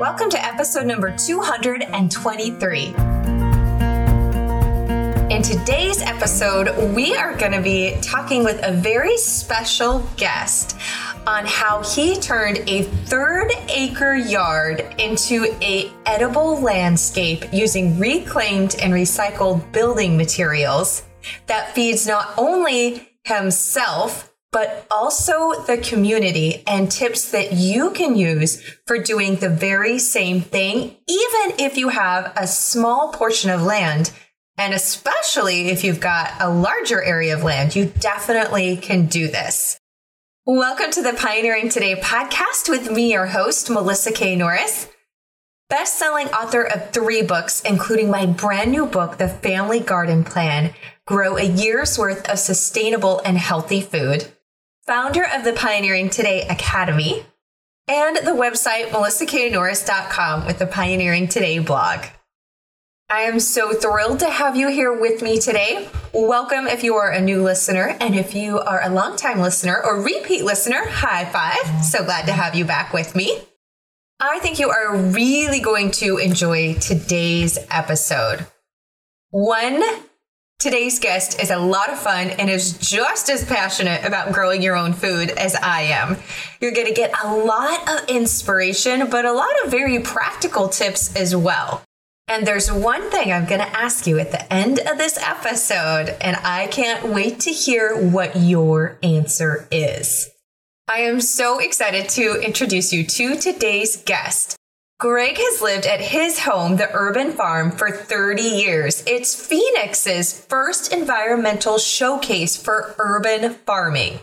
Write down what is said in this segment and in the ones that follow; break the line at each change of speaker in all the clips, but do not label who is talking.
Welcome to episode number 223. In today's episode, we are going to be talking with a very special guest on how he turned a third acre yard into a edible landscape using reclaimed and recycled building materials that feeds not only himself but also the community and tips that you can use for doing the very same thing, even if you have a small portion of land. And especially if you've got a larger area of land, you definitely can do this. Welcome to the Pioneering Today podcast with me, your host, Melissa K. Norris. Best-selling author of three books, including my brand new book, The Family Garden Plan, Grow a Year's Worth of Sustainable and Healthy Food founder of the Pioneering Today Academy, and the website melissaknorris.com with the Pioneering Today blog. I am so thrilled to have you here with me today. Welcome if you are a new listener, and if you are a longtime listener or repeat listener, high five. So glad to have you back with me. I think you are really going to enjoy today's episode. One Today's guest is a lot of fun and is just as passionate about growing your own food as I am. You're going to get a lot of inspiration, but a lot of very practical tips as well. And there's one thing I'm going to ask you at the end of this episode, and I can't wait to hear what your answer is. I am so excited to introduce you to today's guest. Greg has lived at his home, the Urban Farm, for 30 years. It's Phoenix's first environmental showcase for urban farming.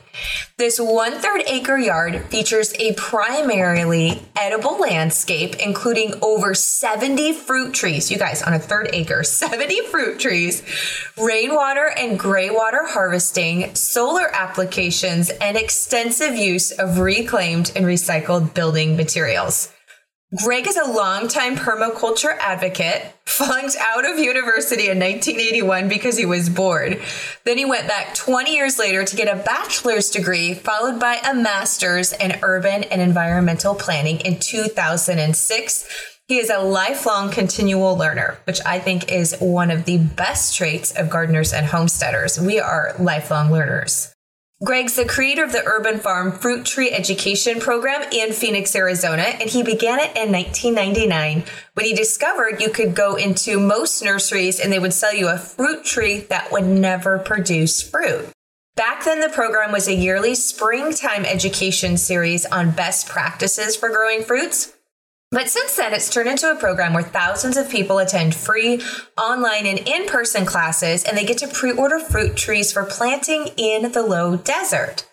This one third acre yard features a primarily edible landscape, including over 70 fruit trees. You guys, on a third acre, 70 fruit trees, rainwater and gray water harvesting, solar applications, and extensive use of reclaimed and recycled building materials. Greg is a longtime permaculture advocate, flunked out of university in 1981 because he was bored. Then he went back 20 years later to get a bachelor's degree, followed by a master's in urban and environmental planning in 2006. He is a lifelong continual learner, which I think is one of the best traits of gardeners and homesteaders. We are lifelong learners. Greg's the creator of the Urban Farm Fruit Tree Education Program in Phoenix, Arizona, and he began it in 1999 when he discovered you could go into most nurseries and they would sell you a fruit tree that would never produce fruit. Back then, the program was a yearly springtime education series on best practices for growing fruits. But since then, it's turned into a program where thousands of people attend free online and in person classes, and they get to pre order fruit trees for planting in the low desert.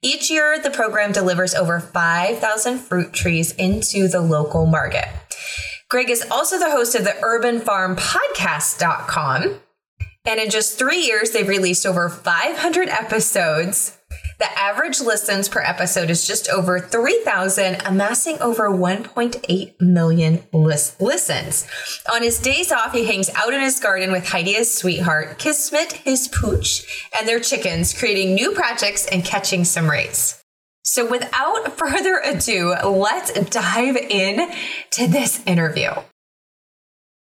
Each year, the program delivers over 5,000 fruit trees into the local market. Greg is also the host of the Urban Farm Podcast.com. And in just three years, they've released over 500 episodes the average listens per episode is just over 3,000, amassing over 1.8 million lis- listens. On his days off, he hangs out in his garden with Heidi, his sweetheart, Kismet, his pooch, and their chickens, creating new projects and catching some rays. So without further ado, let's dive in to this interview.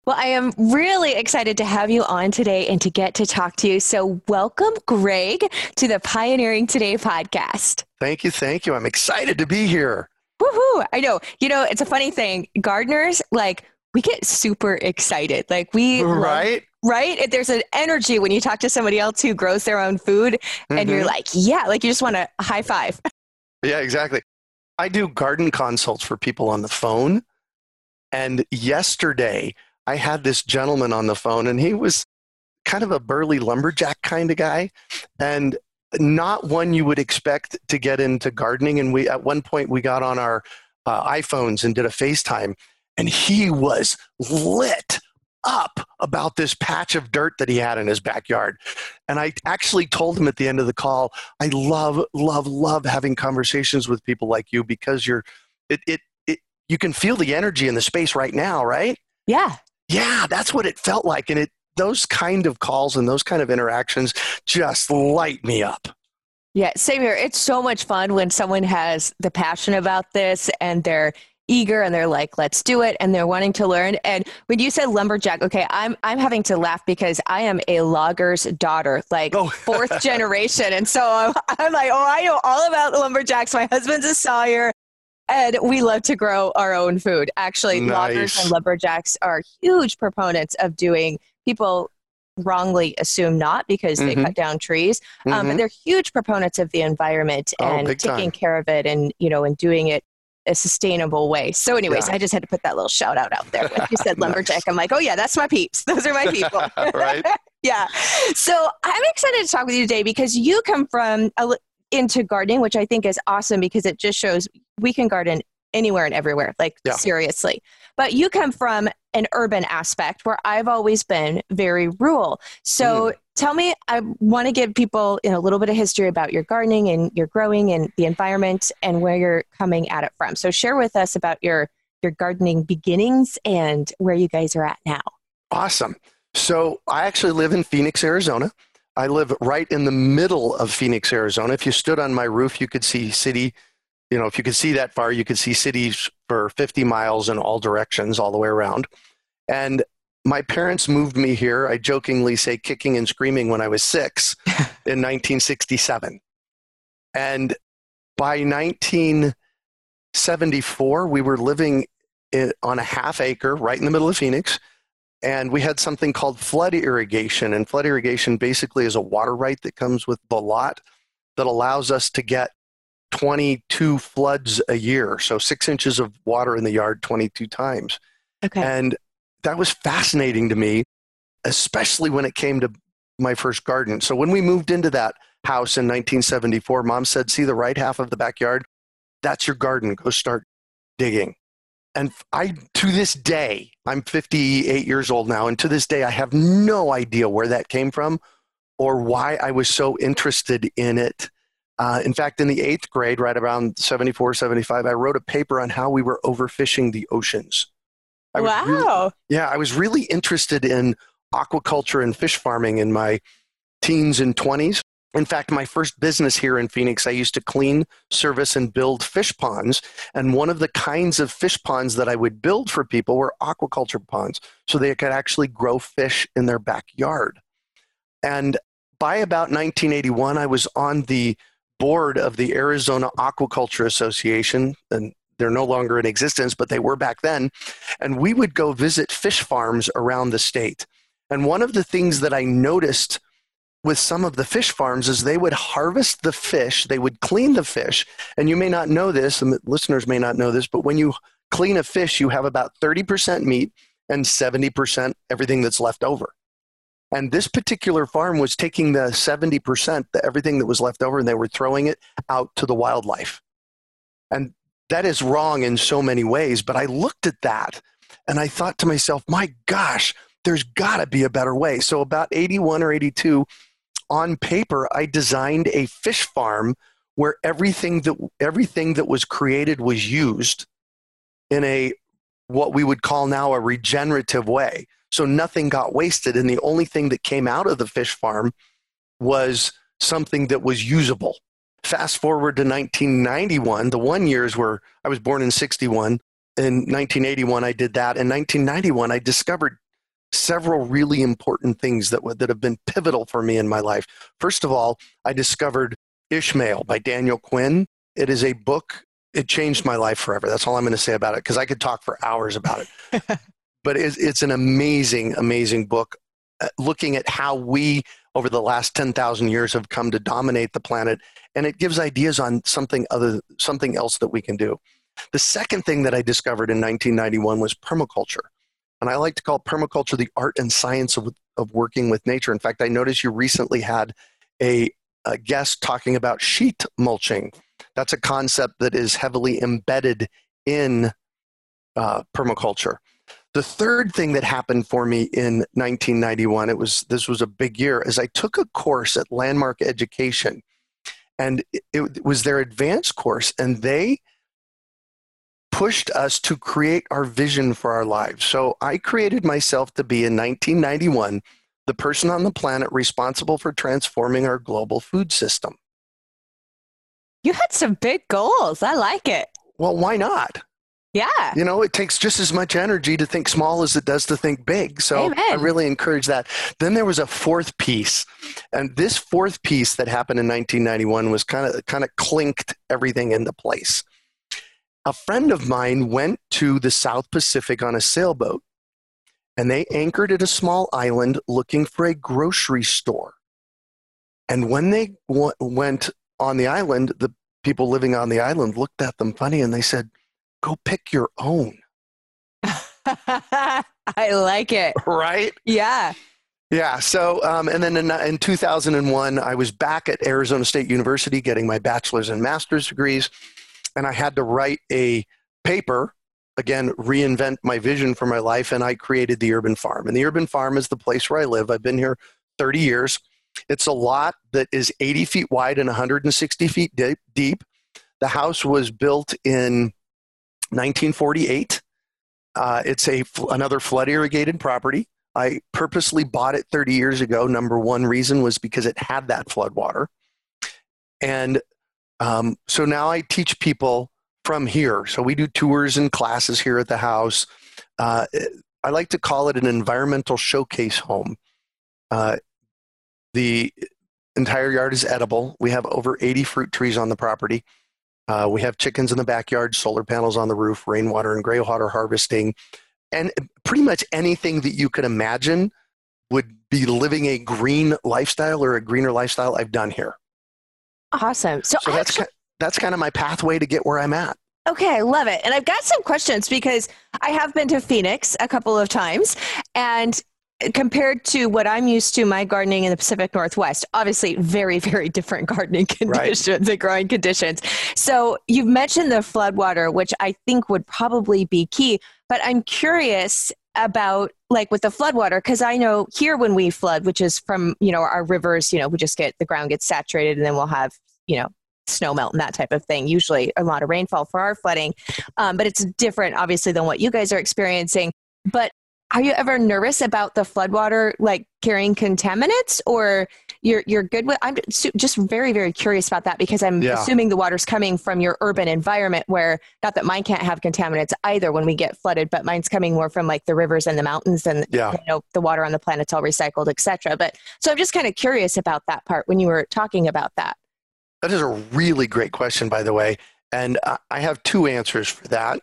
Well, I am really excited to have you on today and to get to talk to you. So, welcome, Greg, to the Pioneering Today podcast.
Thank you. Thank you. I'm excited to be here.
Woohoo! I know. You know, it's a funny thing. Gardeners, like, we get super excited. Like, we.
Right?
Love, right? There's an energy when you talk to somebody else who grows their own food and mm-hmm. you're like, yeah, like you just want to high five.
Yeah, exactly. I do garden consults for people on the phone. And yesterday, I had this gentleman on the phone, and he was kind of a burly lumberjack kind of guy, and not one you would expect to get into gardening. And we, at one point, we got on our uh, iPhones and did a FaceTime, and he was lit up about this patch of dirt that he had in his backyard. And I actually told him at the end of the call, I love, love, love having conversations with people like you because you're, it, it, it you can feel the energy in the space right now, right?
Yeah.
Yeah, that's what it felt like. And it those kind of calls and those kind of interactions just light me up.
Yeah, same here. It's so much fun when someone has the passion about this and they're eager and they're like, let's do it. And they're wanting to learn. And when you said lumberjack, okay, I'm, I'm having to laugh because I am a logger's daughter, like oh. fourth generation. And so I'm, I'm like, oh, I know all about lumberjacks. My husband's a sawyer and we love to grow our own food. Actually, nice. loggers and lumberjacks are huge proponents of doing people wrongly assume not because they mm-hmm. cut down trees. Um, mm-hmm. But they're huge proponents of the environment oh, and taking time. care of it and, you know, and doing it a sustainable way. So, anyways, yeah. I just had to put that little shout out out there. When you said lumberjack, nice. I'm like, oh yeah, that's my peeps. Those are my people.
right.
yeah. So I'm excited to talk with you today because you come from a, into gardening, which I think is awesome because it just shows we can garden anywhere and everywhere, like yeah. seriously. But you come from an urban aspect where I've always been very rural. So mm. tell me, I want to give people you know, a little bit of history about your gardening and your growing and the environment and where you're coming at it from. So share with us about your your gardening beginnings and where you guys are at now.
Awesome. So I actually live in Phoenix, Arizona. I live right in the middle of Phoenix, Arizona. If you stood on my roof, you could see city. You know, if you could see that far, you could see cities for 50 miles in all directions, all the way around. And my parents moved me here, I jokingly say kicking and screaming when I was six in 1967. And by 1974, we were living in, on a half acre right in the middle of Phoenix and we had something called flood irrigation. And flood irrigation basically is a water right that comes with the lot that allows us to get 22 floods a year. So six inches of water in the yard 22 times.
Okay.
And that was fascinating to me, especially when it came to my first garden. So when we moved into that house in 1974, mom said, See the right half of the backyard? That's your garden. Go start digging and I to this day, I'm 58 years old now, and to this day, I have no idea where that came from or why I was so interested in it. Uh, in fact, in the eighth grade, right around 74, 75, I wrote a paper on how we were overfishing the oceans.
I wow.
Really, yeah, I was really interested in aquaculture and fish farming in my teens and 20s. In fact, my first business here in Phoenix, I used to clean, service, and build fish ponds. And one of the kinds of fish ponds that I would build for people were aquaculture ponds, so they could actually grow fish in their backyard. And by about 1981, I was on the board of the Arizona Aquaculture Association, and they're no longer in existence, but they were back then. And we would go visit fish farms around the state. And one of the things that I noticed with some of the fish farms is they would harvest the fish, they would clean the fish, and you may not know this, and listeners may not know this, but when you clean a fish, you have about 30% meat and 70% everything that's left over. And this particular farm was taking the 70%, the, everything that was left over, and they were throwing it out to the wildlife. And that is wrong in so many ways, but I looked at that and I thought to myself, my gosh, there's got to be a better way. So, about 81 or 82, on paper, I designed a fish farm where everything that everything that was created was used in a what we would call now a regenerative way. So nothing got wasted, and the only thing that came out of the fish farm was something that was usable. Fast forward to 1991, the one years where I was born in 61. In 1981, I did that. In 1991, I discovered several really important things that, that have been pivotal for me in my life. First of all, I discovered Ishmael by Daniel Quinn. It is a book, it changed my life forever. That's all I'm going to say about it because I could talk for hours about it. but it's, it's an amazing, amazing book uh, looking at how we, over the last 10,000 years, have come to dominate the planet. And it gives ideas on something other, something else that we can do. The second thing that I discovered in 1991 was permaculture. And I like to call permaculture the art and science of, of working with nature. In fact, I noticed you recently had a, a guest talking about sheet mulching. That's a concept that is heavily embedded in uh, permaculture. The third thing that happened for me in 1991, it was this was a big year, is I took a course at Landmark Education, and it, it was their advanced course, and they pushed us to create our vision for our lives. So I created myself to be in 1991 the person on the planet responsible for transforming our global food system.
You had some big goals. I like it.
Well, why not?
Yeah.
You know, it takes just as much energy to think small as it does to think big. So
Amen.
I really encourage that. Then there was a fourth piece. And this fourth piece that happened in 1991 was kind of kind of clinked everything into place. A friend of mine went to the South Pacific on a sailboat and they anchored at a small island looking for a grocery store. And when they w- went on the island, the people living on the island looked at them funny and they said, Go pick your own.
I like it.
Right?
Yeah.
Yeah. So, um, and then in, in 2001, I was back at Arizona State University getting my bachelor's and master's degrees. And I had to write a paper, again, reinvent my vision for my life. And I created the Urban Farm. And the Urban Farm is the place where I live. I've been here 30 years. It's a lot that is 80 feet wide and 160 feet deep. The house was built in 1948. Uh, it's a another flood irrigated property. I purposely bought it 30 years ago. Number one reason was because it had that flood water. And um, so now I teach people from here. So we do tours and classes here at the house. Uh, I like to call it an environmental showcase home. Uh, the entire yard is edible. We have over 80 fruit trees on the property. Uh, we have chickens in the backyard, solar panels on the roof, rainwater and gray water harvesting, and pretty much anything that you could imagine would be living a green lifestyle or a greener lifestyle I've done here.
Awesome.
So, so that's, actually, that's kind of my pathway to get where I'm at.
Okay, I love it. And I've got some questions because I have been to Phoenix a couple of times and compared to what I'm used to, my gardening in the Pacific Northwest, obviously very, very different gardening conditions right. and growing conditions. So you've mentioned the floodwater, which I think would probably be key. But I'm curious about like with the floodwater because I know here when we flood, which is from you know our rivers, you know we just get the ground gets saturated and then we'll have you know snow melt and that type of thing. Usually a lot of rainfall for our flooding, um, but it's different obviously than what you guys are experiencing. But are you ever nervous about the floodwater like carrying contaminants or you're you're good with i'm just very very curious about that because i'm yeah. assuming the water's coming from your urban environment where not that mine can't have contaminants either when we get flooded but mine's coming more from like the rivers and the mountains and yeah. you know the water on the planet's all recycled etc but so i'm just kind of curious about that part when you were talking about that
that is a really great question by the way and i have two answers for that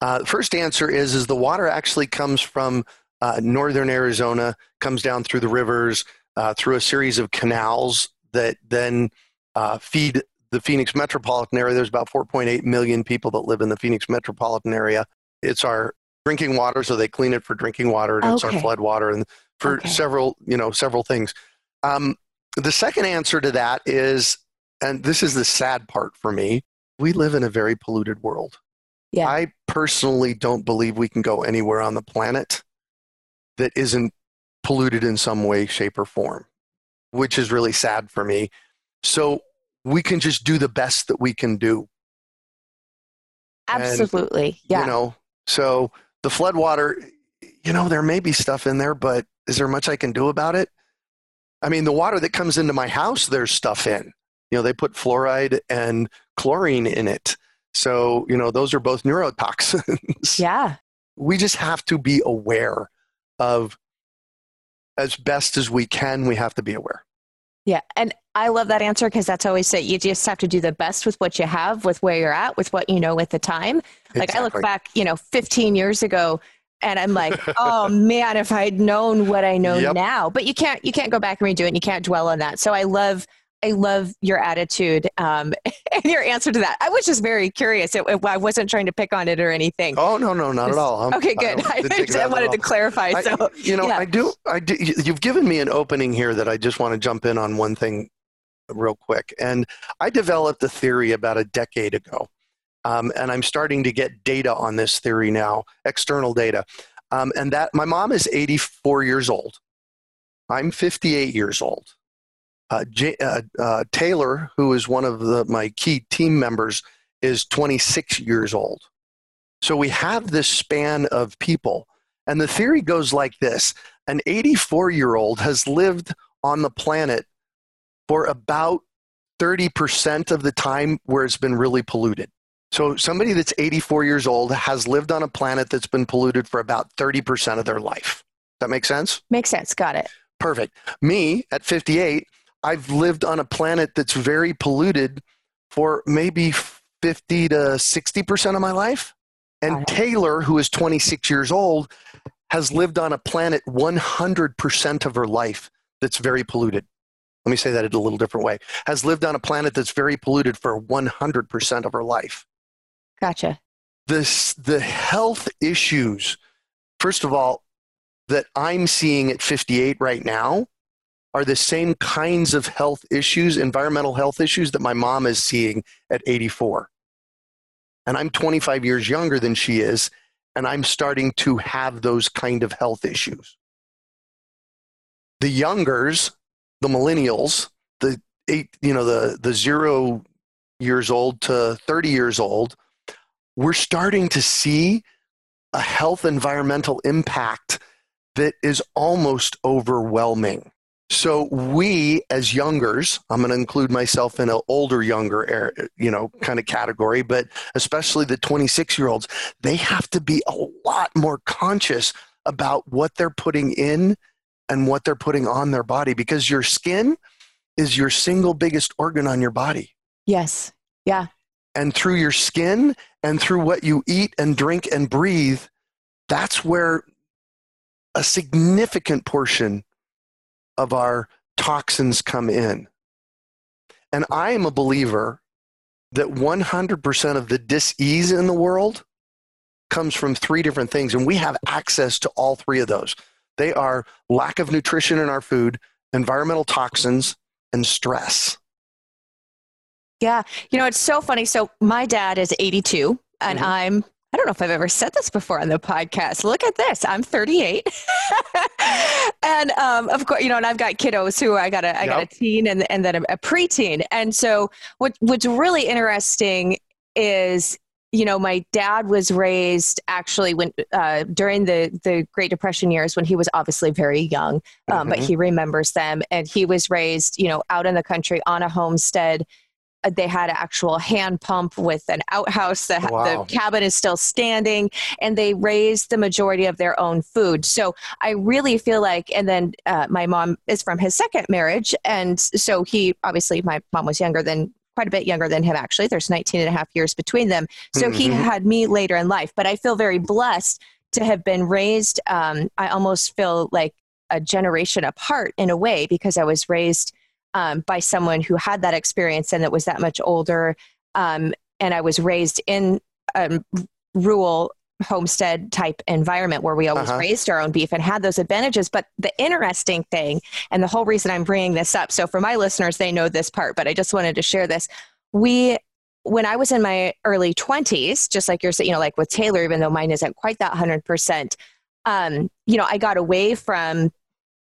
uh, first answer is is the water actually comes from uh, northern Arizona, comes down through the rivers, uh, through a series of canals that then uh, feed the Phoenix metropolitan area. There's about 4.8 million people that live in the Phoenix metropolitan area. It's our drinking water, so they clean it for drinking water, and okay. it's our flood water, and for okay. several you know several things. Um, the second answer to that is, and this is the sad part for me, we live in a very polluted world. Yeah. I personally don't believe we can go anywhere on the planet that isn't polluted in some way, shape, or form, which is really sad for me. So we can just do the best that we can do.
Absolutely. And, yeah.
You know, so the floodwater, you know, there may be stuff in there, but is there much I can do about it? I mean, the water that comes into my house, there's stuff in. You know, they put fluoride and chlorine in it. So, you know, those are both neurotoxins.
Yeah.
We just have to be aware of as best as we can, we have to be aware.
Yeah. And I love that answer because that's always say you just have to do the best with what you have, with where you're at, with what you know at the time. Exactly. Like I look back, you know, 15 years ago and I'm like, oh man, if I'd known what I know yep. now. But you can't you can't go back and redo it and you can't dwell on that. So I love I love your attitude um, and your answer to that. I was just very curious. It, it, I wasn't trying to pick on it or anything.
Oh no, no, not at all.
I'm, okay, good. I, I, I wanted to clarify. I, so
you know, yeah. I do. I do. You've given me an opening here that I just want to jump in on one thing real quick. And I developed a theory about a decade ago, um, and I'm starting to get data on this theory now, external data. Um, and that my mom is 84 years old. I'm 58 years old. Uh, J- uh, uh, Taylor, who is one of the, my key team members, is 26 years old. So we have this span of people. And the theory goes like this an 84 year old has lived on the planet for about 30% of the time where it's been really polluted. So somebody that's 84 years old has lived on a planet that's been polluted for about 30% of their life. That makes sense?
Makes sense. Got it.
Perfect. Me at 58, I've lived on a planet that's very polluted for maybe 50 to 60% of my life. And uh-huh. Taylor, who is 26 years old, has lived on a planet 100% of her life that's very polluted. Let me say that in a little different way. Has lived on a planet that's very polluted for 100% of her life.
Gotcha.
This, the health issues, first of all, that I'm seeing at 58 right now are the same kinds of health issues, environmental health issues that my mom is seeing at 84. And I'm 25 years younger than she is, and I'm starting to have those kind of health issues. The youngers, the millennials, the eight, you know, the, the zero years old to 30 years old, we're starting to see a health environmental impact that is almost overwhelming. So we as youngers, I'm going to include myself in an older younger you know kind of category, but especially the 26 year olds, they have to be a lot more conscious about what they're putting in and what they're putting on their body because your skin is your single biggest organ on your body.
Yes. Yeah.
And through your skin and through what you eat and drink and breathe, that's where a significant portion of our toxins come in. And I am a believer that 100% of the disease in the world comes from three different things, and we have access to all three of those. They are lack of nutrition in our food, environmental toxins, and stress.
Yeah. You know, it's so funny. So, my dad is 82, and mm-hmm. I'm I don't know if I've ever said this before on the podcast. Look at this. I'm 38. and um, of course, you know, and I've got kiddos who I got a, I yep. got a teen and, and then a, a preteen. And so what, what's really interesting is, you know, my dad was raised actually when uh, during the the Great Depression years when he was obviously very young, um, mm-hmm. but he remembers them. And he was raised, you know, out in the country on a homestead they had an actual hand pump with an outhouse. The, wow. the cabin is still standing, and they raised the majority of their own food. So I really feel like, and then uh, my mom is from his second marriage, and so he obviously my mom was younger than quite a bit younger than him actually there's 19 and a half years between them so mm-hmm. he had me later in life but i feel very blessed to have been raised um, i almost feel like a generation apart in a way because i was raised um, by someone who had that experience and that was that much older. Um, and I was raised in a rural homestead type environment where we always uh-huh. raised our own beef and had those advantages. But the interesting thing, and the whole reason I'm bringing this up, so for my listeners, they know this part, but I just wanted to share this. We when I was in my early 20s, just like you're saying, you know, like with Taylor, even though mine isn't quite that 100%, um, you know, I got away from,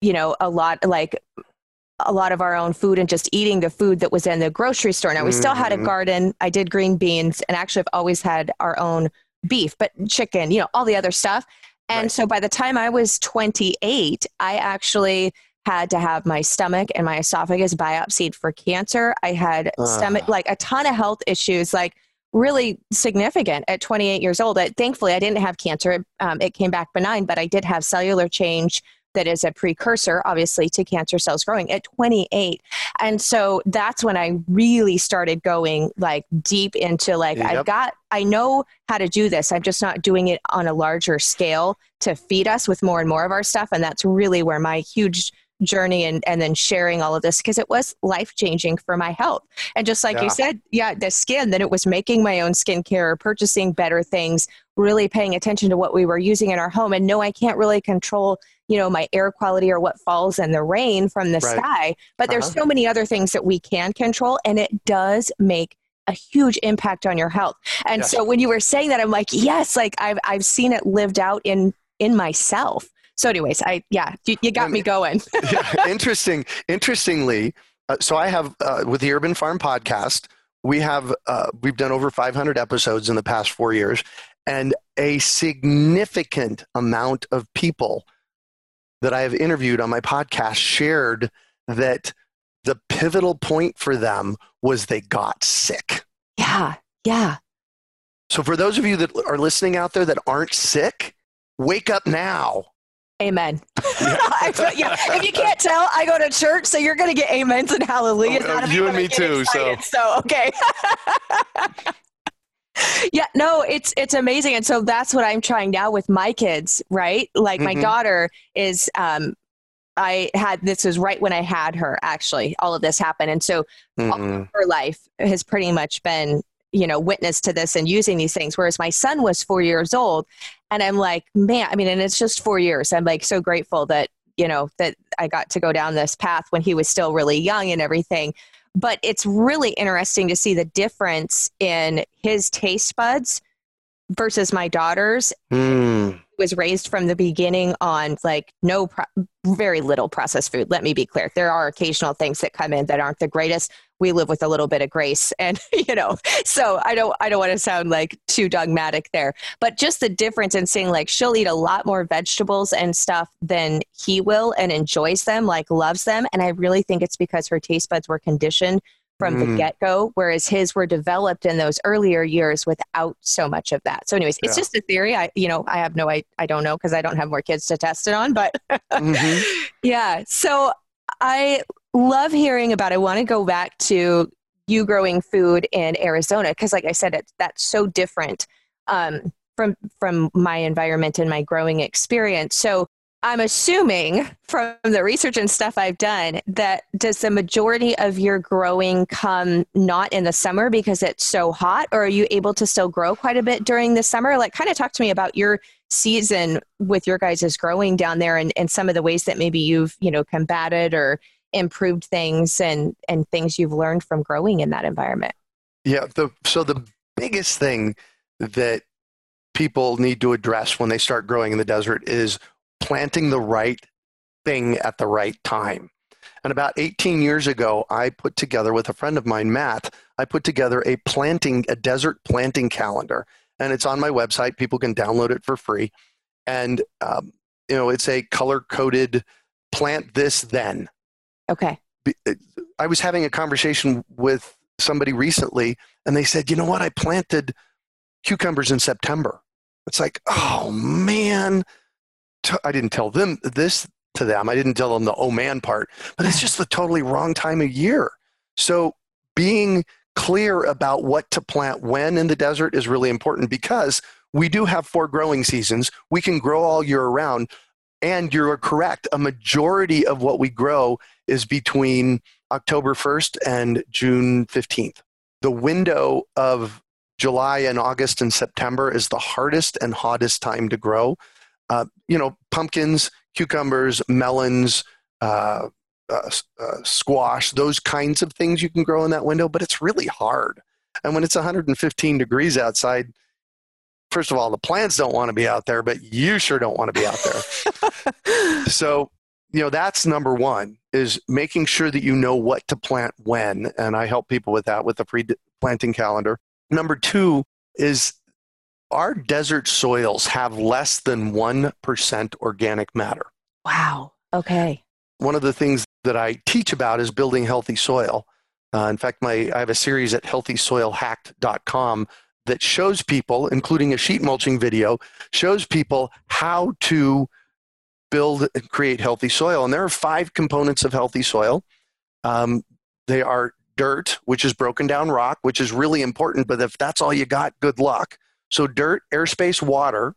you know, a lot like a lot of our own food and just eating the food that was in the grocery store. Now, we mm-hmm. still had a mm-hmm. garden. I did green beans, and actually, I've always had our own beef, but chicken, you know, all the other stuff. And right. so by the time I was 28, I actually had to have my stomach and my esophagus biopsied for cancer. I had uh. stomach, like a ton of health issues, like really significant at 28 years old. thankfully, I didn't have cancer. Um, it came back benign, but I did have cellular change that is a precursor, obviously, to cancer cells growing at 28. And so that's when I really started going like deep into like, yep. I've got, I know how to do this. I'm just not doing it on a larger scale to feed us with more and more of our stuff. And that's really where my huge journey and, and then sharing all of this because it was life changing for my health. And just like yeah. you said, yeah, the skin, then it was making my own skincare, purchasing better things, really paying attention to what we were using in our home. And no, I can't really control you know my air quality or what falls in the rain from the right. sky but there's uh-huh. so many other things that we can control and it does make a huge impact on your health and yes. so when you were saying that i'm like yes like i've i've seen it lived out in in myself so anyways i yeah you, you got me going
yeah, interesting interestingly uh, so i have uh, with the urban farm podcast we have uh, we've done over 500 episodes in the past four years and a significant amount of people that I have interviewed on my podcast shared that the pivotal point for them was they got sick.
Yeah, yeah.
So, for those of you that are listening out there that aren't sick, wake up now.
Amen. Yeah. yeah. If you can't tell, I go to church, so you're going to get amens and hallelujahs.
Oh, you and me too.
Excited. So, so okay. yeah, no, it's it's amazing, and so that's what I'm trying now with my kids. Right, like mm-hmm. my daughter is. Um, I had this was right when I had her. Actually, all of this happened, and so mm-hmm. her life has pretty much been you know witness to this and using these things whereas my son was four years old and i'm like man i mean and it's just four years i'm like so grateful that you know that i got to go down this path when he was still really young and everything but it's really interesting to see the difference in his taste buds versus my daughter's mm. was raised from the beginning on like no pro- very little processed food let me be clear there are occasional things that come in that aren't the greatest we live with a little bit of grace and you know so i don't i don't want to sound like too dogmatic there but just the difference in saying like she'll eat a lot more vegetables and stuff than he will and enjoys them like loves them and i really think it's because her taste buds were conditioned from mm. the get-go whereas his were developed in those earlier years without so much of that so anyways it's just a theory i you know i have no i, I don't know because i don't have more kids to test it on but mm-hmm. yeah so i love hearing about. It. I want to go back to you growing food in Arizona because, like I said, it's that's so different um, from from my environment and my growing experience. So I'm assuming from the research and stuff I've done that does the majority of your growing come not in the summer because it's so hot, or are you able to still grow quite a bit during the summer? Like, kind of talk to me about your season with your guys' growing down there and, and some of the ways that maybe you've you know combated or improved things and and things you've learned from growing in that environment.
Yeah the so the biggest thing that people need to address when they start growing in the desert is planting the right thing at the right time. And about 18 years ago i put together with a friend of mine matt i put together a planting a desert planting calendar. And it's on my website. People can download it for free. And um, you know it's a color coded plant this then
Okay.
I was having a conversation with somebody recently, and they said, you know what? I planted cucumbers in September. It's like, oh man. I didn't tell them this to them. I didn't tell them the oh man part, but it's just the totally wrong time of year. So being clear about what to plant when in the desert is really important because we do have four growing seasons. We can grow all year around. And you're correct. A majority of what we grow is between October 1st and June 15th. The window of July and August and September is the hardest and hottest time to grow. Uh, you know, pumpkins, cucumbers, melons, uh, uh, uh, squash, those kinds of things you can grow in that window, but it's really hard. And when it's 115 degrees outside, first of all, the plants don't want to be out there, but you sure don't want to be out there. so you know that's number one is making sure that you know what to plant when and i help people with that with the pre planting calendar. Number two is our desert soils have less than 1% organic matter.
Wow. Okay.
One of the things that i teach about is building healthy soil. Uh, in fact my i have a series at healthysoilhacked.com that shows people including a sheet mulching video shows people how to build and create healthy soil. And there are five components of healthy soil. Um, they are dirt, which is broken down rock, which is really important, but if that's all you got, good luck. So, dirt, airspace, water,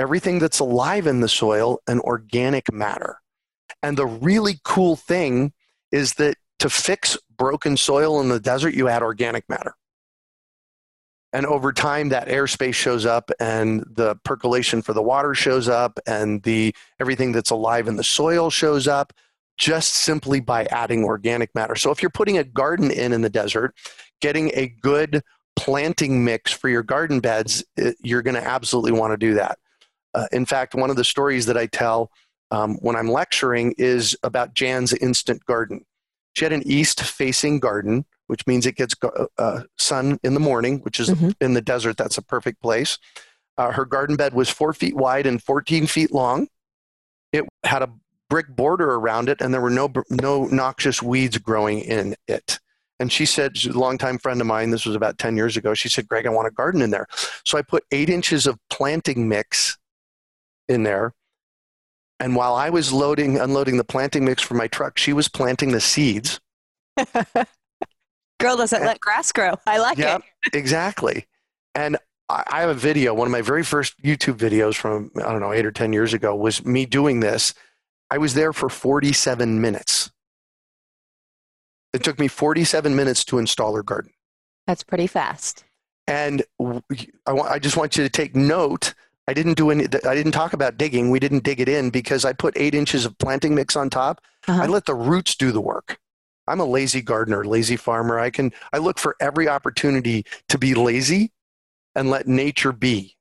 everything that's alive in the soil, and organic matter. And the really cool thing is that to fix broken soil in the desert, you add organic matter and over time that airspace shows up and the percolation for the water shows up and the everything that's alive in the soil shows up just simply by adding organic matter. So if you're putting a garden in in the desert getting a good planting mix for your garden beds you're going to absolutely want to do that. Uh, in fact one of the stories that i tell um, when i'm lecturing is about jan's instant garden. She had an east facing garden which means it gets uh, sun in the morning, which is mm-hmm. in the desert. That's a perfect place. Uh, her garden bed was four feet wide and 14 feet long. It had a brick border around it, and there were no no noxious weeds growing in it. And she said, she's a longtime friend of mine, this was about 10 years ago. She said, Greg, I want a garden in there. So I put eight inches of planting mix in there. And while I was loading, unloading the planting mix for my truck, she was planting the seeds.
Girl doesn't let grass grow. I like
Yep,
it.
exactly. And I I have a video, one of my very first YouTube videos from, I don't know, eight or 10 years ago was me doing this. I was there for 47 minutes. It took me 47 minutes to install her garden.
That's pretty fast.
And I, wa- I just want you to take note. I didn't do any, I didn't talk about digging. We didn't dig it in because I put eight inches of planting mix on top.
Uh-huh.
I let the roots do the work. I'm a lazy gardener, lazy farmer. I can, I look for every opportunity to be lazy and let nature be.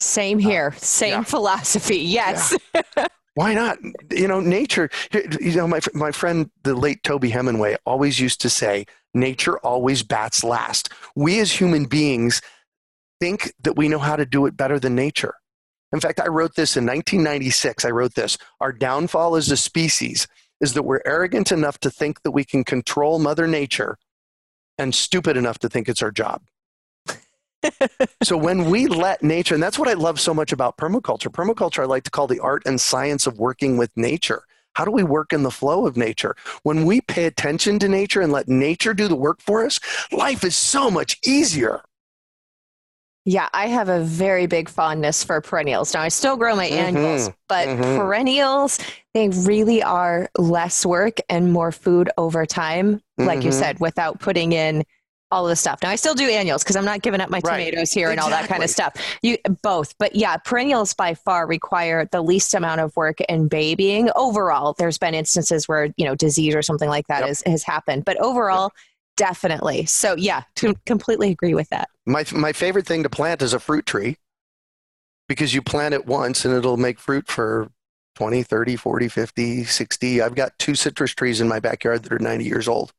Same here. Uh, Same
yeah.
philosophy. Yes.
Why not? You know, nature, you know, my, my friend, the late Toby Hemenway, always used to say, nature always bats last. We as human beings think that we know how to do it better than nature. In fact, I wrote this in 1996. I wrote this Our downfall as a species is that we're arrogant enough to think that we can control Mother Nature and stupid enough to think it's our job. so when we let nature, and that's what I love so much about permaculture. Permaculture, I like to call the art and science of working with nature. How do we work in the flow of nature? When we pay attention to nature and let nature do the work for us, life is so much easier.
Yeah, I have a very big fondness for perennials. Now, I still grow my
Mhm,
annuals, but
mhm.
perennials, they really are less work and more food over time, like you
Mhm.
said, without putting in all the stuff. Now, I still do annuals because I'm not giving up my
Right.
tomatoes here and all that kind of stuff. You both, but yeah, perennials by far require the least amount of work and babying. Overall, there's been instances where you know disease or something like that
Yep.
has, has happened, but overall, definitely. So yeah, to completely agree with that.
My, my favorite thing to plant is a fruit tree because you plant it once and it'll make fruit for 20, 30, 40, 50, 60. I've got two citrus trees in my backyard that are 90 years old.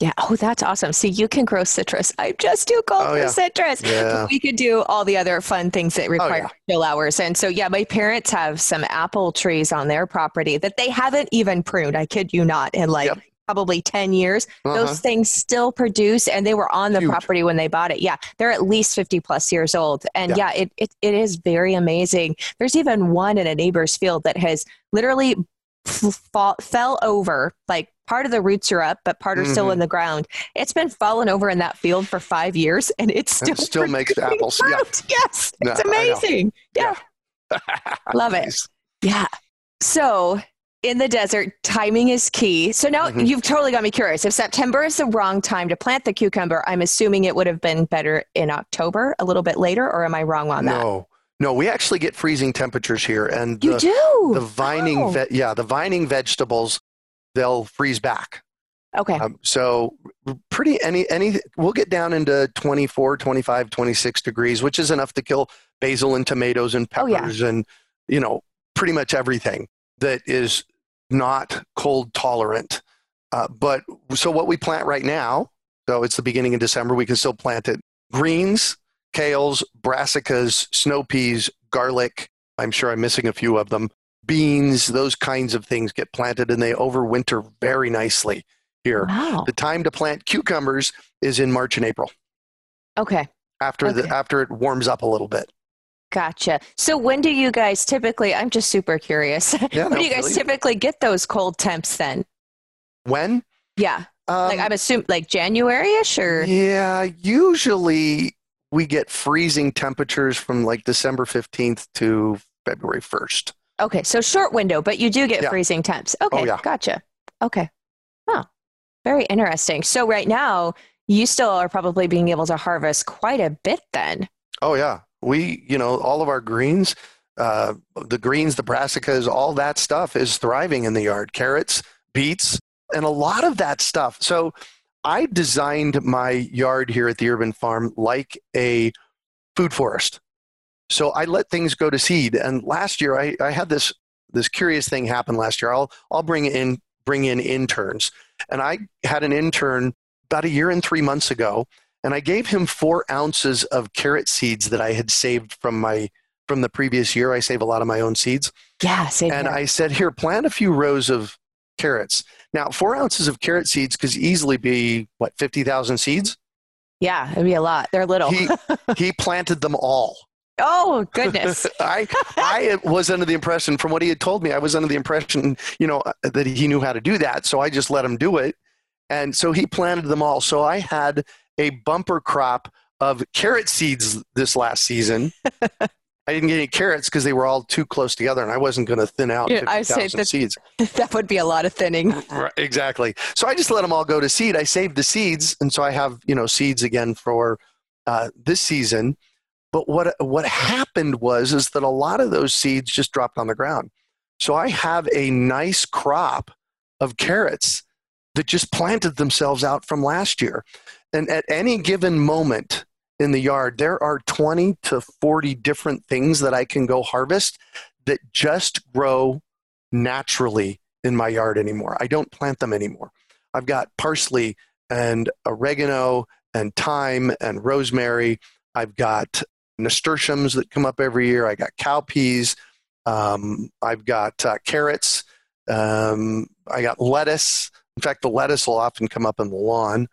Yeah. Oh, that's awesome. See, you can grow citrus. I'm just too cold
Oh,
for
yeah.
citrus.
Yeah.
We could do all the other fun things that oh, require
yeah.
chill hours. And so, yeah, my parents have some apple trees on their property that they haven't even pruned. I kid you not. In like
Yep.
Probably 10 years,
Uh-huh.
those things still produce and they were on the
Huge.
property when they bought it. Yeah. They're at least 50 plus years old. And
Yeah.
yeah, it, it, it is very amazing. There's even one in a neighbor's field that has literally fall, fell over like part of the roots are up but part are still
Mhm.
in the ground it's been falling over in that field for five years and it's still
it still makes apples. Yeah.
yes it's
know.
amazing yeah, love it yeah so in the desert timing is key so now
Mhm.
you've totally got me curious if september is the wrong time to plant the cucumber i'm assuming it would have been better in october a little bit later or am i wrong on that
No, no, we actually get freezing temperatures here, and
you
the,
do
the vining,
Oh.
ve- yeah, the vining vegetables, they'll freeze back.
okay
Um, so pretty any any we'll get down into 24, 25, 26 degrees, which is enough to kill basil and tomatoes and
Oh, yeah.
peppers and you know pretty much everything that is not cold tolerant. Uh, but so what we plant right now, so it's the beginning of December, we can still plant it. Greens, kales, brassicas, snow peas, garlic. I'm sure I'm missing a few of them. Beans, those kinds of things get planted and they overwinter very nicely here.
wow
The time to plant cucumbers is in March and April
okay
after
Okay.
the after it warms up a little bit.
Gotcha. So when do you guys typically? I'm just super curious.
Yeah,
when
no,
do you guys
really.
typically get those cold temps then?
When?
Yeah,
Um,
like I'm assuming like January-ish or
yeah, usually we get freezing temperatures from like December 15th to February 1st.
okay, so short window, but you do get
Yeah.
freezing temps. Okay,
yeah.
gotcha. Okay, oh, very interesting. So right now you still are probably being able to harvest quite a bit then.
Oh yeah, we you know all of our greens, uh, the greens, the brassicas, all that stuff is thriving in the yard. Carrots, beets, and a lot of that stuff. So I designed my yard here at the urban farm like a food forest. So I let things go to seed. And last year I, I had this this curious thing happen last year. I'll I'll bring in bring in interns. And I had an intern about a year and three months ago and I gave him four ounces of carrot seeds that I had saved from my from the previous year. I save a lot of my own seeds,
Yeah, same
and
here.
I said, "Here, plant a few rows of carrots. Now, four ounces of carrot seeds could easily be what fifty thousand seeds.
Yeah, it'd be a lot. They're little.
He he planted them all.
Oh goodness!
I I was under the impression from what he had told me, I was under the impression, you know, uh, that he knew how to do that. So I just let him do it, and so he planted them all. So I had a bumper crop of carrot seeds this last season. I didn't get any carrots because they were all too close together, and I wasn't going to thin out
Yeah, I say
50,000
that-
seeds.
that would be a lot of thinning.
Right, exactly. So I just let them all go to seed. I saved the seeds, and so I have you know seeds again for uh, this season. But what what happened was is that a lot of those seeds just dropped on the ground. So I have a nice crop of carrots that just planted themselves out from last year. And at any given moment in the yard, there are 20 to 40 different things that I can go harvest that just grow naturally in my yard anymore. I don't plant them anymore. I've got parsley and oregano and thyme and rosemary. I've got nasturtiums that come up every year. I got cowpeas. Um, I've got uh, carrots. Um, I got lettuce. In fact, the lettuce will often come up in the lawn.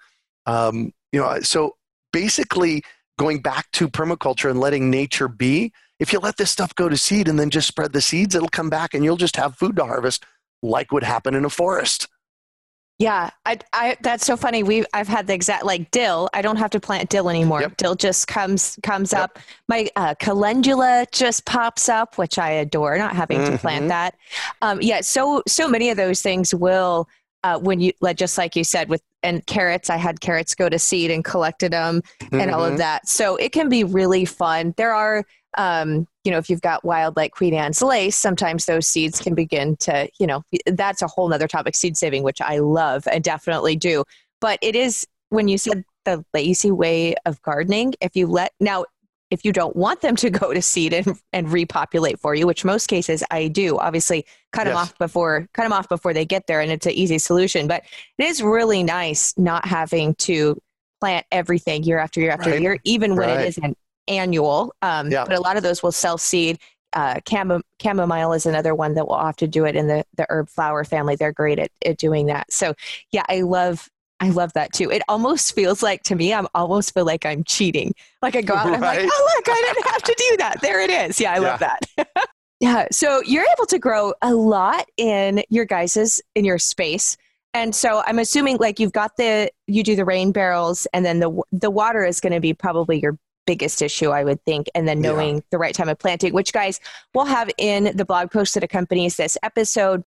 Um, you know, so basically, going back to permaculture and letting nature be. If you let this stuff go to seed and then just spread the seeds, it'll come back and you'll just have food to harvest, like would happen in a forest.
Yeah, I, I, that's so funny. We, I've had the exact like dill. I don't have to plant dill anymore.
Yep.
Dill just comes comes
Yep.
up. My uh, calendula just pops up, which I adore. Not having to
Mhm.
plant that. Um, yeah, so so many of those things will uh, when you like just like you said with and carrots. I had carrots go to seed and collected them and all of that. So it can be really fun. There are, um, you know, if you've got wild like Queen Anne's lace, sometimes those seeds can begin to, you know, that's a whole nother topic, seed saving, which I love and definitely do. But it is when you said the lazy way of gardening, if you let now if you don't want them to go to seed and, and repopulate for you, which most cases I do, obviously cut them off before cut them off before they get there, and it's an easy solution. But it is really nice not having to plant everything year after year after
Right.
year, even when
Right.
it isn't annual. Um,
Yeah.
But a lot of those will self seed. Uh, chamo- chamomile is another one that will often do it in the, the herb flower family. They're great at, at doing that. So yeah, I love I love that too. It almost feels like to me, I'm almost feel like I'm cheating. Like I go out and I'm like, oh look, I didn't have to do that. There it is. Yeah, I love that. yeah. So you're able to grow a lot in your guys's in your space. And so I'm assuming like you've got the you do the rain barrels and then the the water is going to be probably your biggest issue I would think and then
Yeah.
knowing the right time of planting which guys we'll have in the blog post that accompanies this episode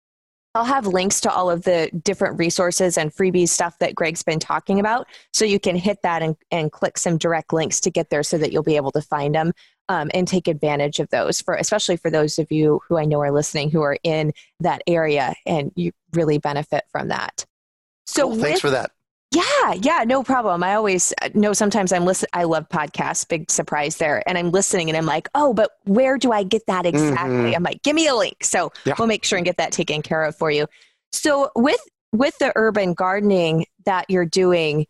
I'll have links to all of the different resources and freebies stuff that Greg's been talking about. So you can hit that and, and click some direct links to get there so that you'll be able to find them um, and take advantage of those for, especially for those of you who I know are listening who are in that area and you really benefit from that. So
Cool. Thanks
with-
for that.
Yeah, yeah, no problem. I always uh, know sometimes I'm listen. I love podcasts. Big surprise there, and I'm listening, and I'm like, oh, but where do I get that exactly?
Mhm.
I'm like, give me a link. So
Yeah.
we'll make sure and get that taken care of for you. So with with the urban gardening that you're doing,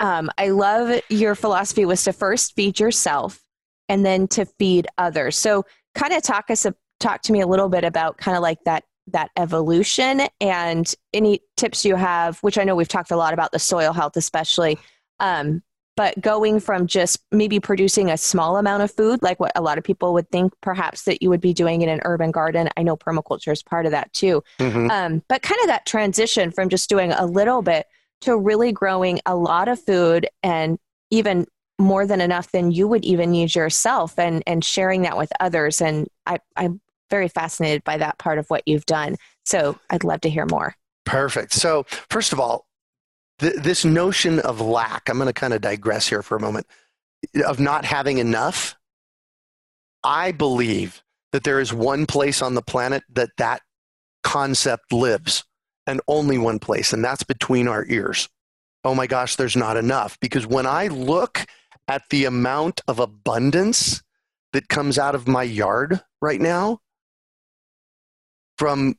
um, I love your philosophy was to first feed yourself and then to feed others. So kind of talk us a, talk to me a little bit about kind of like that that evolution and any tips you have which i know we've talked a lot about the soil health especially um, but going from just maybe producing a small amount of food like what a lot of people would think perhaps that you would be doing in an urban garden. I know permaculture is part of that too.
Mhm.
um, but kind of that transition from just doing a little bit to really growing a lot of food and even more than enough than you would even need yourself and and sharing that with others. And I, i'm very fascinated by that part of what you've done so i'd love to hear more
Perfect. So, first of all, th- this notion of lack, I'm going to kind of digress here for a moment, of not having enough. I believe that there is one place on the planet that that concept lives, and only one place, and that's between our ears. Oh my gosh, there's not enough. Because when I look at the amount of abundance that comes out of my yard right now, from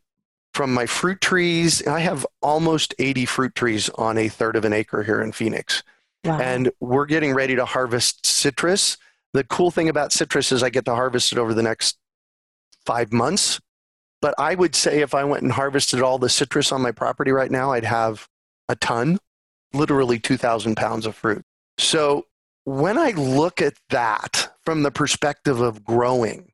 from my fruit trees. I have almost 80 fruit trees on a third of an acre here in Phoenix.
wow.
And we're getting ready to harvest citrus. The cool thing about citrus is I get to harvest it over the next five months. but I would say if I went and harvested all the citrus on my property right now, I'd have a ton, literally 2,000 pounds of fruit. So when I look at that from the perspective of growing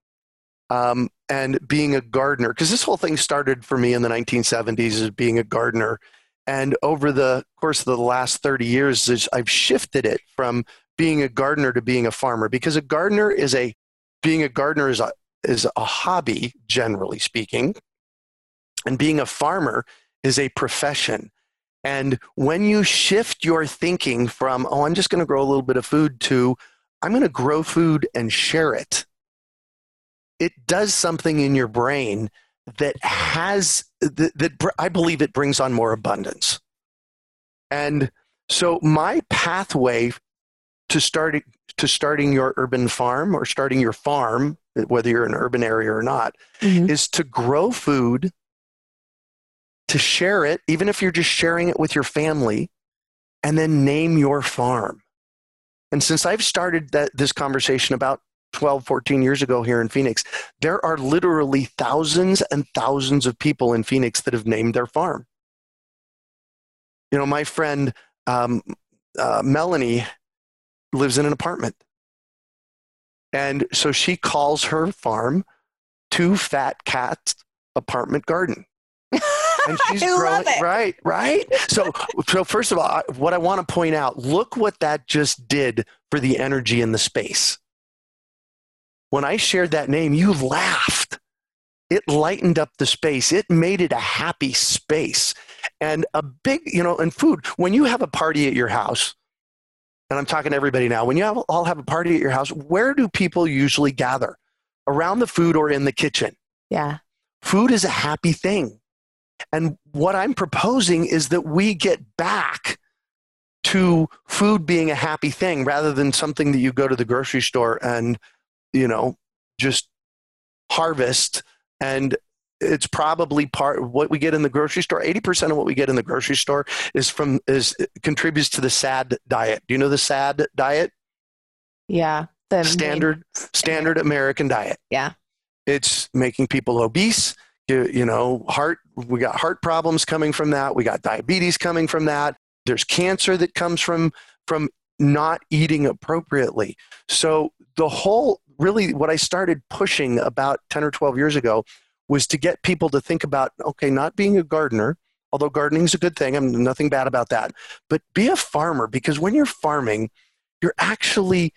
um, and being a gardener, because this whole thing started for me in the 1970s as being a gardener. And over the course of the last 30 years, I've shifted it from being a gardener to being a farmer because a gardener is a being a gardener is a is a hobby generally speaking. And being a farmer is a profession. And when you shift your thinking from oh i'm just going to grow a little bit of food to i'm going to grow food and share it it does something in your brain that has that, that i believe it brings on more abundance and so my pathway to starting to starting your urban farm or starting your farm, whether you're in an urban area or not, mm-hmm. is to grow food, to share it, even if you're just sharing it with your family, and then name your farm. And since I've started that, this conversation about 12, 14 years ago here in Phoenix, there are literally thousands and thousands of people in Phoenix that have named their farm. You know, my friend um, uh, Melanie lives in an apartment. And so she calls her farm Two Fat Cats Apartment Garden.
And she's I growing,
right, right. So, so first of all, what I want to point out, look what that just did for the energy in the space. When I shared that name, you laughed. It lightened up the space. It made it a happy space. And a big, you know, and food, when you have a party at your house, and I'm talking to everybody now, when you have, all have a party at your house, where do people usually gather? Around the food or in the kitchen?
Yeah.
Food is a happy thing. And what I'm proposing is that we get back to food being a happy thing rather than something that you go to the grocery store and, you know, just harvest and it's probably part of what we get in the grocery store. 80% of what we get in the grocery store is from is contributes to the SAD diet. Do you know the SAD diet?
Yeah.
The standard main. standard American diet.
Yeah.
It's making people obese. You, you know, heart we got heart problems coming from that. We got diabetes coming from that. There's cancer that comes from from not eating appropriately. So the whole really what I started pushing about 10 or 12 years ago was to get people to think about okay, not being a gardener, although gardening is a good thing, I'm nothing bad about that, but be a farmer because when you're farming, you're actually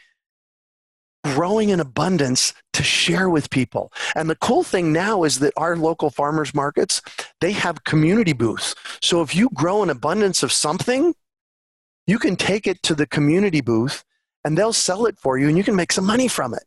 growing in abundance to share with people. And the cool thing now is that our local farmers markets, they have community booths. So if you grow an abundance of something, you can take it to the community booth and they'll sell it for you and you can make some money from it.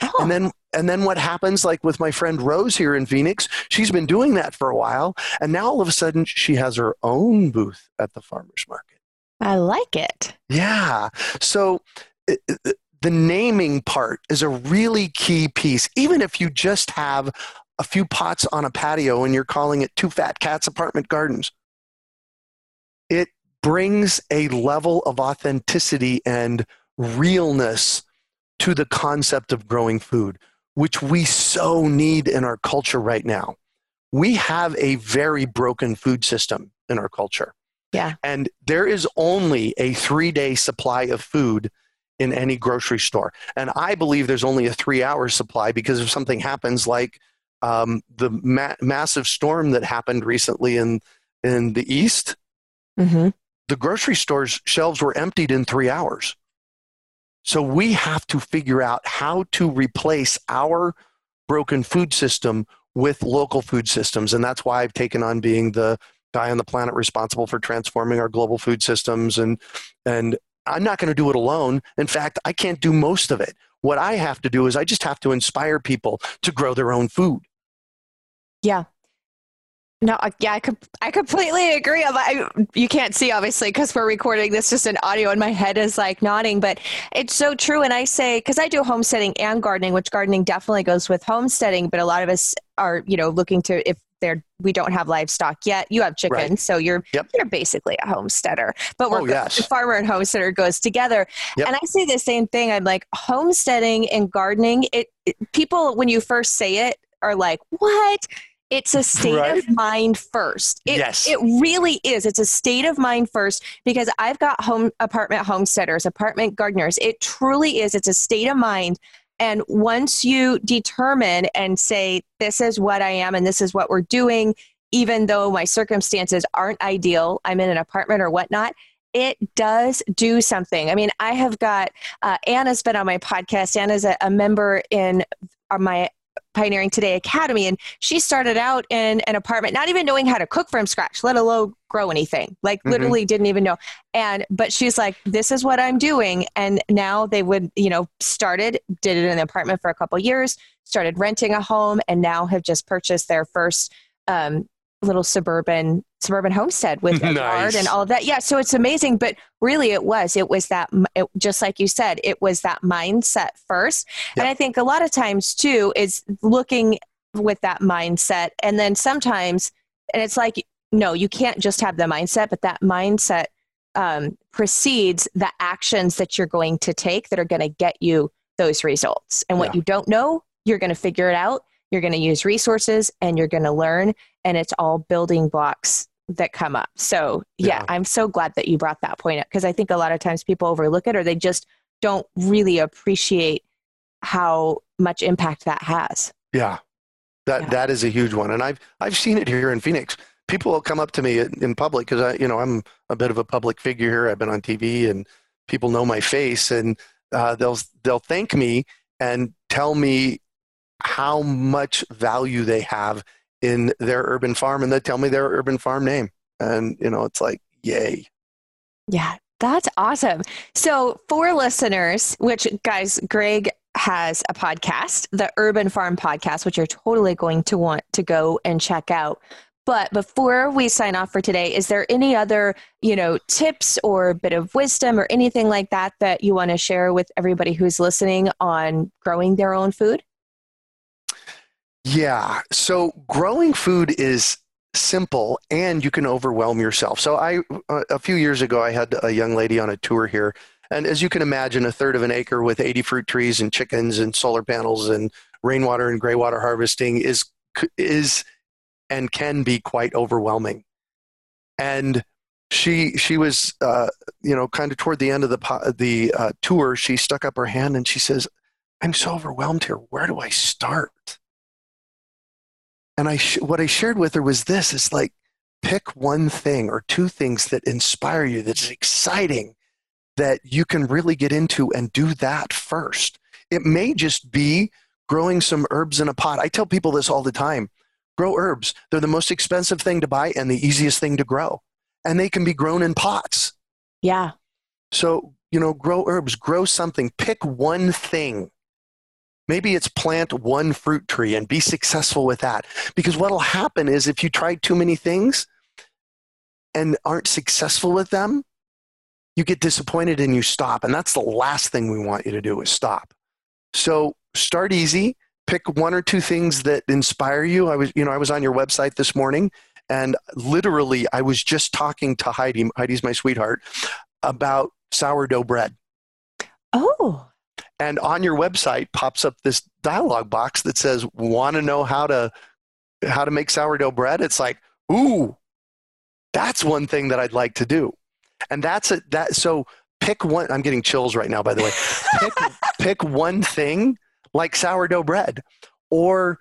Oh. And then and then what happens like with my friend Rose here in Phoenix, she's been doing that for a while and now all of a sudden she has her own booth at the farmers market.
I like it.
Yeah. So the naming part is a really key piece. Even if you just have a few pots on a patio and you're calling it Two Fat Cats Apartment Gardens, it brings a level of authenticity and realness to the concept of growing food, which we so need in our culture right now. We have a very broken food system in our culture.
Yeah.
And there is only a three day supply of food in any grocery store. And I believe there's only a three hour supply because if something happens like um, the ma- massive storm that happened recently in, in the East, mm-hmm. the grocery store's shelves were emptied in three hours. So we have to figure out how to replace our broken food system with local food systems. And that's why I've taken on being the guy on the planet responsible for transforming our global food systems. And, and I'm not going to do it alone. In fact, I can't do most of it. What I have to do is I just have to inspire people to grow their own food.
Yeah. No, yeah, I, com- I completely agree. I, you can't see obviously because we're recording this just an audio, and my head is like nodding. But it's so true. And I say because I do homesteading and gardening, which gardening definitely goes with homesteading. But a lot of us are, you know, looking to if they're we don't have livestock yet. You have chickens, right. so you're yep. you're basically a homesteader. But we're oh, yes. farmer and homesteader goes together. Yep. And I say the same thing. I'm like homesteading and gardening. It, it people when you first say it are like, what?
It's a state right? of mind first. It,
yes.
It really is. It's a state of mind first because I've got home apartment homesteaders, apartment gardeners. It truly is. It's a state of mind. And once you determine and say, this is what I am and this is what we're doing, even though my circumstances aren't ideal, I'm in an apartment or whatnot, it does do something. I mean, I have got uh, Anna's been on my podcast. Anna's a, a member in uh, my Pioneering Today Academy, and she started out in an apartment, not even knowing how to cook from scratch, let alone grow anything. Like mm-hmm. literally didn't even know. And but she's like, "This is what I'm doing." And now they would, you know, started did it in the apartment for a couple years, started renting a home, and now have just purchased their first um, little suburban suburban homestead with a nice. yard and all of that. Yeah, so it's amazing. But really, it was it was that it, just like you said, it was that mindset first. Yep. And I think a lot of times too is looking with that mindset, and then sometimes, and it's like no, you can't just have the mindset, but that mindset um, precedes the actions that you're going to take that are going to get you those results. And what yeah. you don't know, you're going to figure it out you're going to use resources and you're going to learn and it's all building blocks that come up. So yeah, yeah. i'm so glad that you brought that point up because i think a lot of times people overlook it or they just don't really appreciate how much impact that has.
Yeah. That yeah. that is a huge one and i've i've seen it here in phoenix. People will come up to me in public because i you know i'm a bit of a public figure. Here i've been on tv and people know my face and uh, they'll they'll thank me and tell me how much value they have in their urban farm and they tell me their urban farm name. And, you know, it's like, yay.
Yeah, that's awesome. So, for listeners, which guys, Greg has a podcast, the Urban Farm Podcast, which you're totally going to want to go and check out. But before we sign off for today, is there any other, you know, tips or bit of wisdom or anything like that that you want to share with everybody who's listening on growing their own food?
Yeah. So growing food is simple and you can overwhelm yourself. So I a few years ago I had a young lady on a tour here and as you can imagine a third of an acre with 80 fruit trees and chickens and solar panels and rainwater and gray water harvesting is is and can be quite overwhelming. And she she was uh, you know kind of toward the end of the the uh, tour she stuck up her hand and she says I'm so overwhelmed here. Where do I start? And I sh- what I shared with her was this: it's like pick one thing or two things that inspire you, that's mm-hmm. exciting, that you can really get into, and do that first. It may just be growing some herbs in a pot. I tell people this all the time: grow herbs. They're the most expensive thing to buy and the easiest thing to grow, and they can be grown in pots.
Yeah.
So you know, grow herbs, grow something. Pick one thing Maybe it's plant one fruit tree and be successful with that. Because what'll happen is if you try too many things and aren't successful with them, you get disappointed and you stop. And that's the last thing we want you to do is stop. So start easy. Pick one or two things that inspire you. I was, you know, I was on your website this morning and literally I was just talking to Heidi, Heidi's my sweetheart, about sourdough bread.
Oh.
And on your website pops up this dialog box that says, "Want to know how to how to make sourdough bread?" It's like, "Ooh, that's one thing that I'd like to do." And that's it. That so pick one. I'm getting chills right now. By the way, pick pick one thing like sourdough bread, or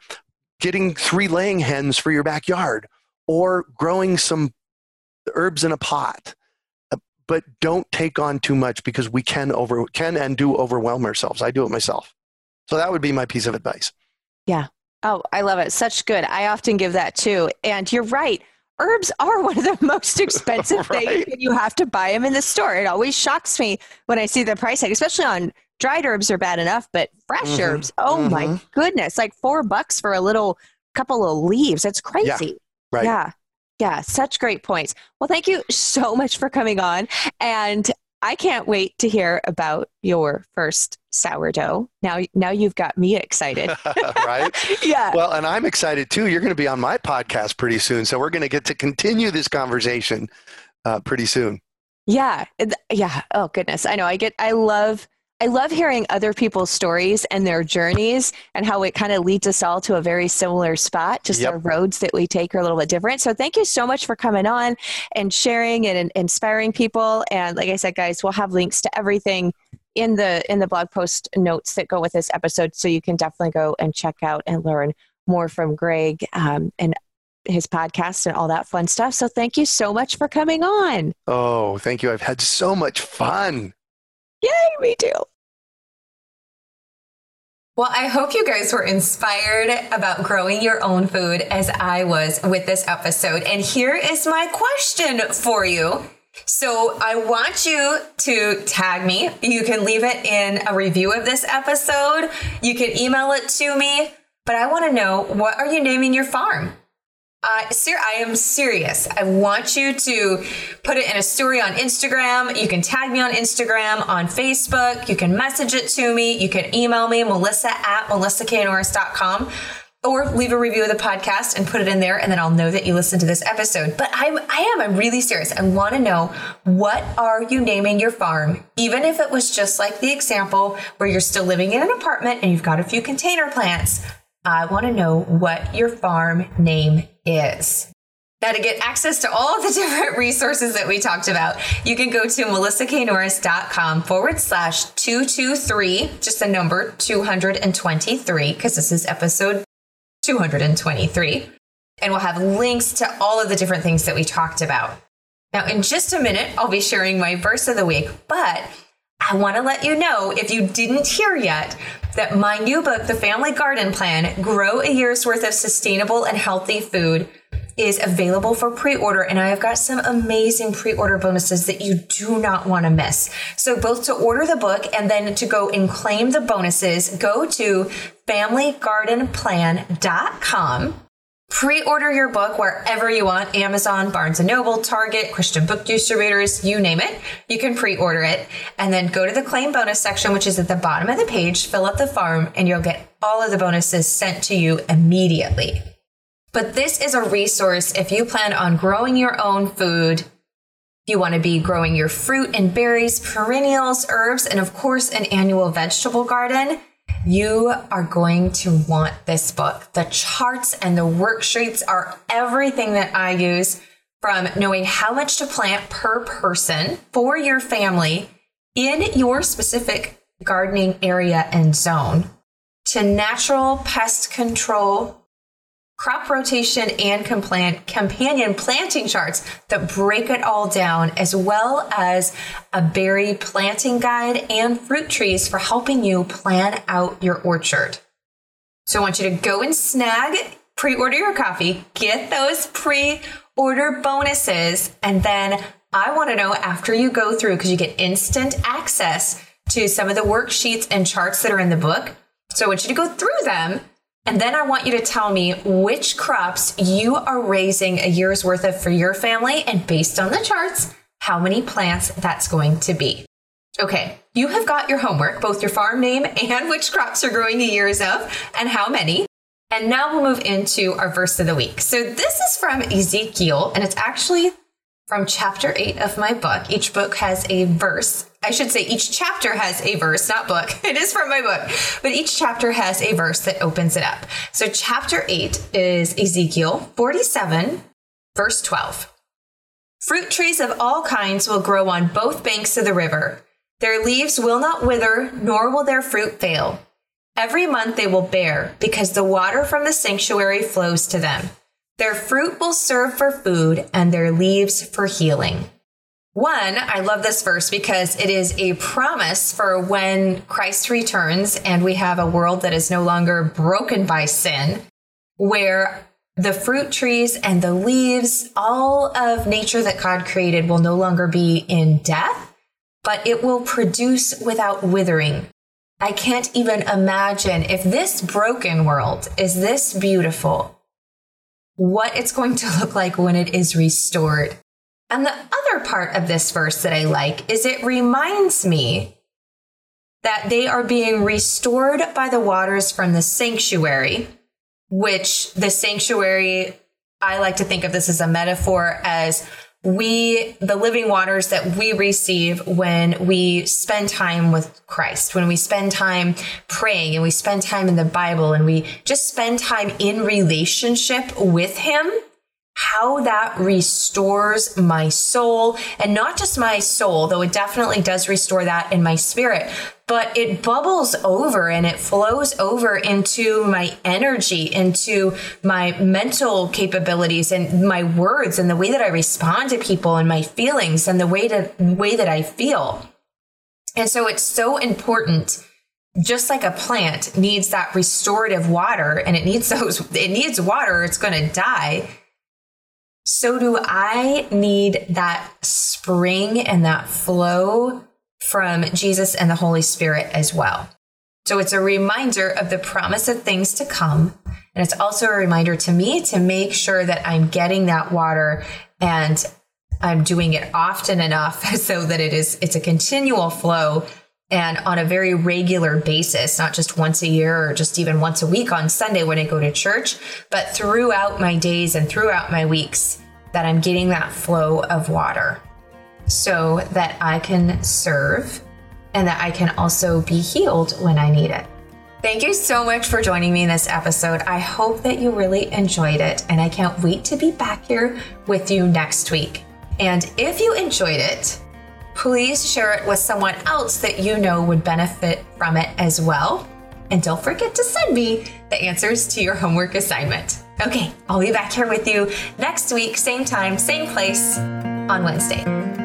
getting three laying hens for your backyard, or growing some herbs in a pot but don't take on too much because we can over can and do overwhelm ourselves. I do it myself. So that would be my piece of advice.
Yeah. Oh, I love it. Such good. I often give that too. And you're right. Herbs are one of the most expensive right. things and you have to buy them in the store. It always shocks me when I see the price tag, especially on dried herbs are bad enough, but fresh mm-hmm. herbs, oh mm-hmm. my goodness, like four bucks for a little couple of leaves. That's crazy.
Yeah. Right.
Yeah. Yeah, such great points. Well, thank you so much for coming on. And I can't wait to hear about your first sourdough. Now, now you've got me excited.
right?
yeah.
Well, and I'm excited too. You're going to be on my podcast pretty soon, so we're going to get to continue this conversation uh, pretty soon.
Yeah. Yeah. Oh goodness. I know. I get. I love.
I love hearing other people's stories and their journeys and how it kind of leads us all to a very similar spot. Just yep. our roads that we take are a little bit different. So thank you so much for coming on and sharing and, inspiring people. And like I said, guys, we'll have links to everything in the in the blog post notes that go with this episode so you can definitely go and check out and learn more from greg um, and his podcast and all that fun stuff so thank you so much for coming on
oh thank you i've had so much fun
yay me too
well, I hope you guys were inspired about growing your own food as I was with this episode. And here is my question for you so I want you to tag me. You can leave it in a review of this episode. You can email it to me, but I want to know what are you naming your farm? Sir, I am serious. I want you to put it in a story on Instagram. You can tag me on Instagram, on Facebook. You can message it to me. You can email me, melissa at melissaknorris.com or leave a review of the podcast and put it in there and then I'll know that you listened to this episode. But I'm I am I'm really serious. I want to know what are you naming your farm? Even if it was just like the example where you're still living in an apartment and you've got a few container plants. I want to know what your farm name is. Now, to get access to all the different resources that we talked about, you can go to melissaknorris.com forward slash 223, just the number 223, because this is episode 223. And we'll have links to all of the different things that we talked about. Now, in just a minute, I'll be sharing my verse of the week, but I want to let you know if you didn't hear yet that my new book, The Family Garden Plan Grow a Year's Worth of Sustainable and Healthy Food, is available for pre-order and I have got some amazing pre-order bonuses that you do not want to miss. So both to order the book and then to go and claim the bonuses, go to familygardenplan.com. Pre-order your book wherever you want, Amazon, Barnes & Noble, Target, Christian book distributors, you name it. You can pre-order it and then go to the claim bonus section which is at the bottom of the page, fill out the form and you'll get all of the bonuses sent to you immediately. But this is a resource if you plan on growing your own food. You want to be growing your fruit and berries, perennials, herbs, and of course, an annual vegetable garden. You are going to want this book. The charts and the worksheets are everything that I use from knowing how much to plant per person for your family in your specific gardening area and zone to natural pest control crop rotation and companion planting charts that break it all down, as well as a berry planting guide and fruit trees for helping you plan out your orchard. So I want you to go and snag, pre order your coffee, get those pre order bonuses, and then I want to know after you go through, because you get instant access to some of the worksheets and charts that are in the book. So I want you to go through them and then I want you to tell me which crops you are raising a year's worth of for your family, and based on the charts, how many plants that's going to be. Okay, you have got your homework, both your farm name and which crops you're growing a year's of, and how many. And now we'll move into our verse of the week. So this is from Ezekiel, and it's actually from chapter 8 of my book. Each book has a verse. I should say each chapter has a verse, not book. It is from my book, but each chapter has a verse that opens it up. So chapter 8 is Ezekiel 47, verse 12. Fruit trees of all kinds will grow on both banks of the river. Their leaves will not wither, nor will their fruit fail. Every month they will bear, because the water from the sanctuary flows to them. Their fruit will serve for food and their leaves for healing. One, I love this verse because it is a promise for when Christ returns and we have a world that is no longer broken by sin, where the fruit trees and the leaves, all of nature that God created will no longer be in death, but it will produce without withering. I can't even imagine if this broken world is this beautiful what it's going to look like when it is restored. And the other part of this verse that I like is it reminds me that they are being restored by the waters from the sanctuary, which the sanctuary, I like to think of this as a metaphor as we, the living waters that we receive when we spend time with Christ, when we spend time praying and we spend time in the Bible and we just spend time in relationship with Him, how that restores my soul and not just my soul, though it definitely does restore that in my spirit, but it bubbles over and it flows over into my energy, into my mental capabilities and my words and the way that I respond to people and my feelings and the way to way that I feel. And so it's so important just like a plant needs that restorative water and it needs those it needs water it's going to die so do I need that spring and that flow from Jesus and the Holy Spirit as well. So it's a reminder of the promise of things to come. And it's also a reminder to me to make sure that I'm getting that water and I'm doing it often enough so that it is it's a continual flow and on a very regular basis, not just once a year or just even once a week on Sunday when I go to church, but throughout my days and throughout my weeks, that I'm getting that flow of water so that I can serve and that I can also be healed when I need it. Thank you so much for joining me in this episode. I hope that you really enjoyed it, and I can't wait to be back here with you next week. And if you enjoyed it, please share it with someone else that you know would benefit from it as well. And don't forget to send me the answers to your homework assignment. Okay, I'll be back here with you next week, same time, same place on Wednesday.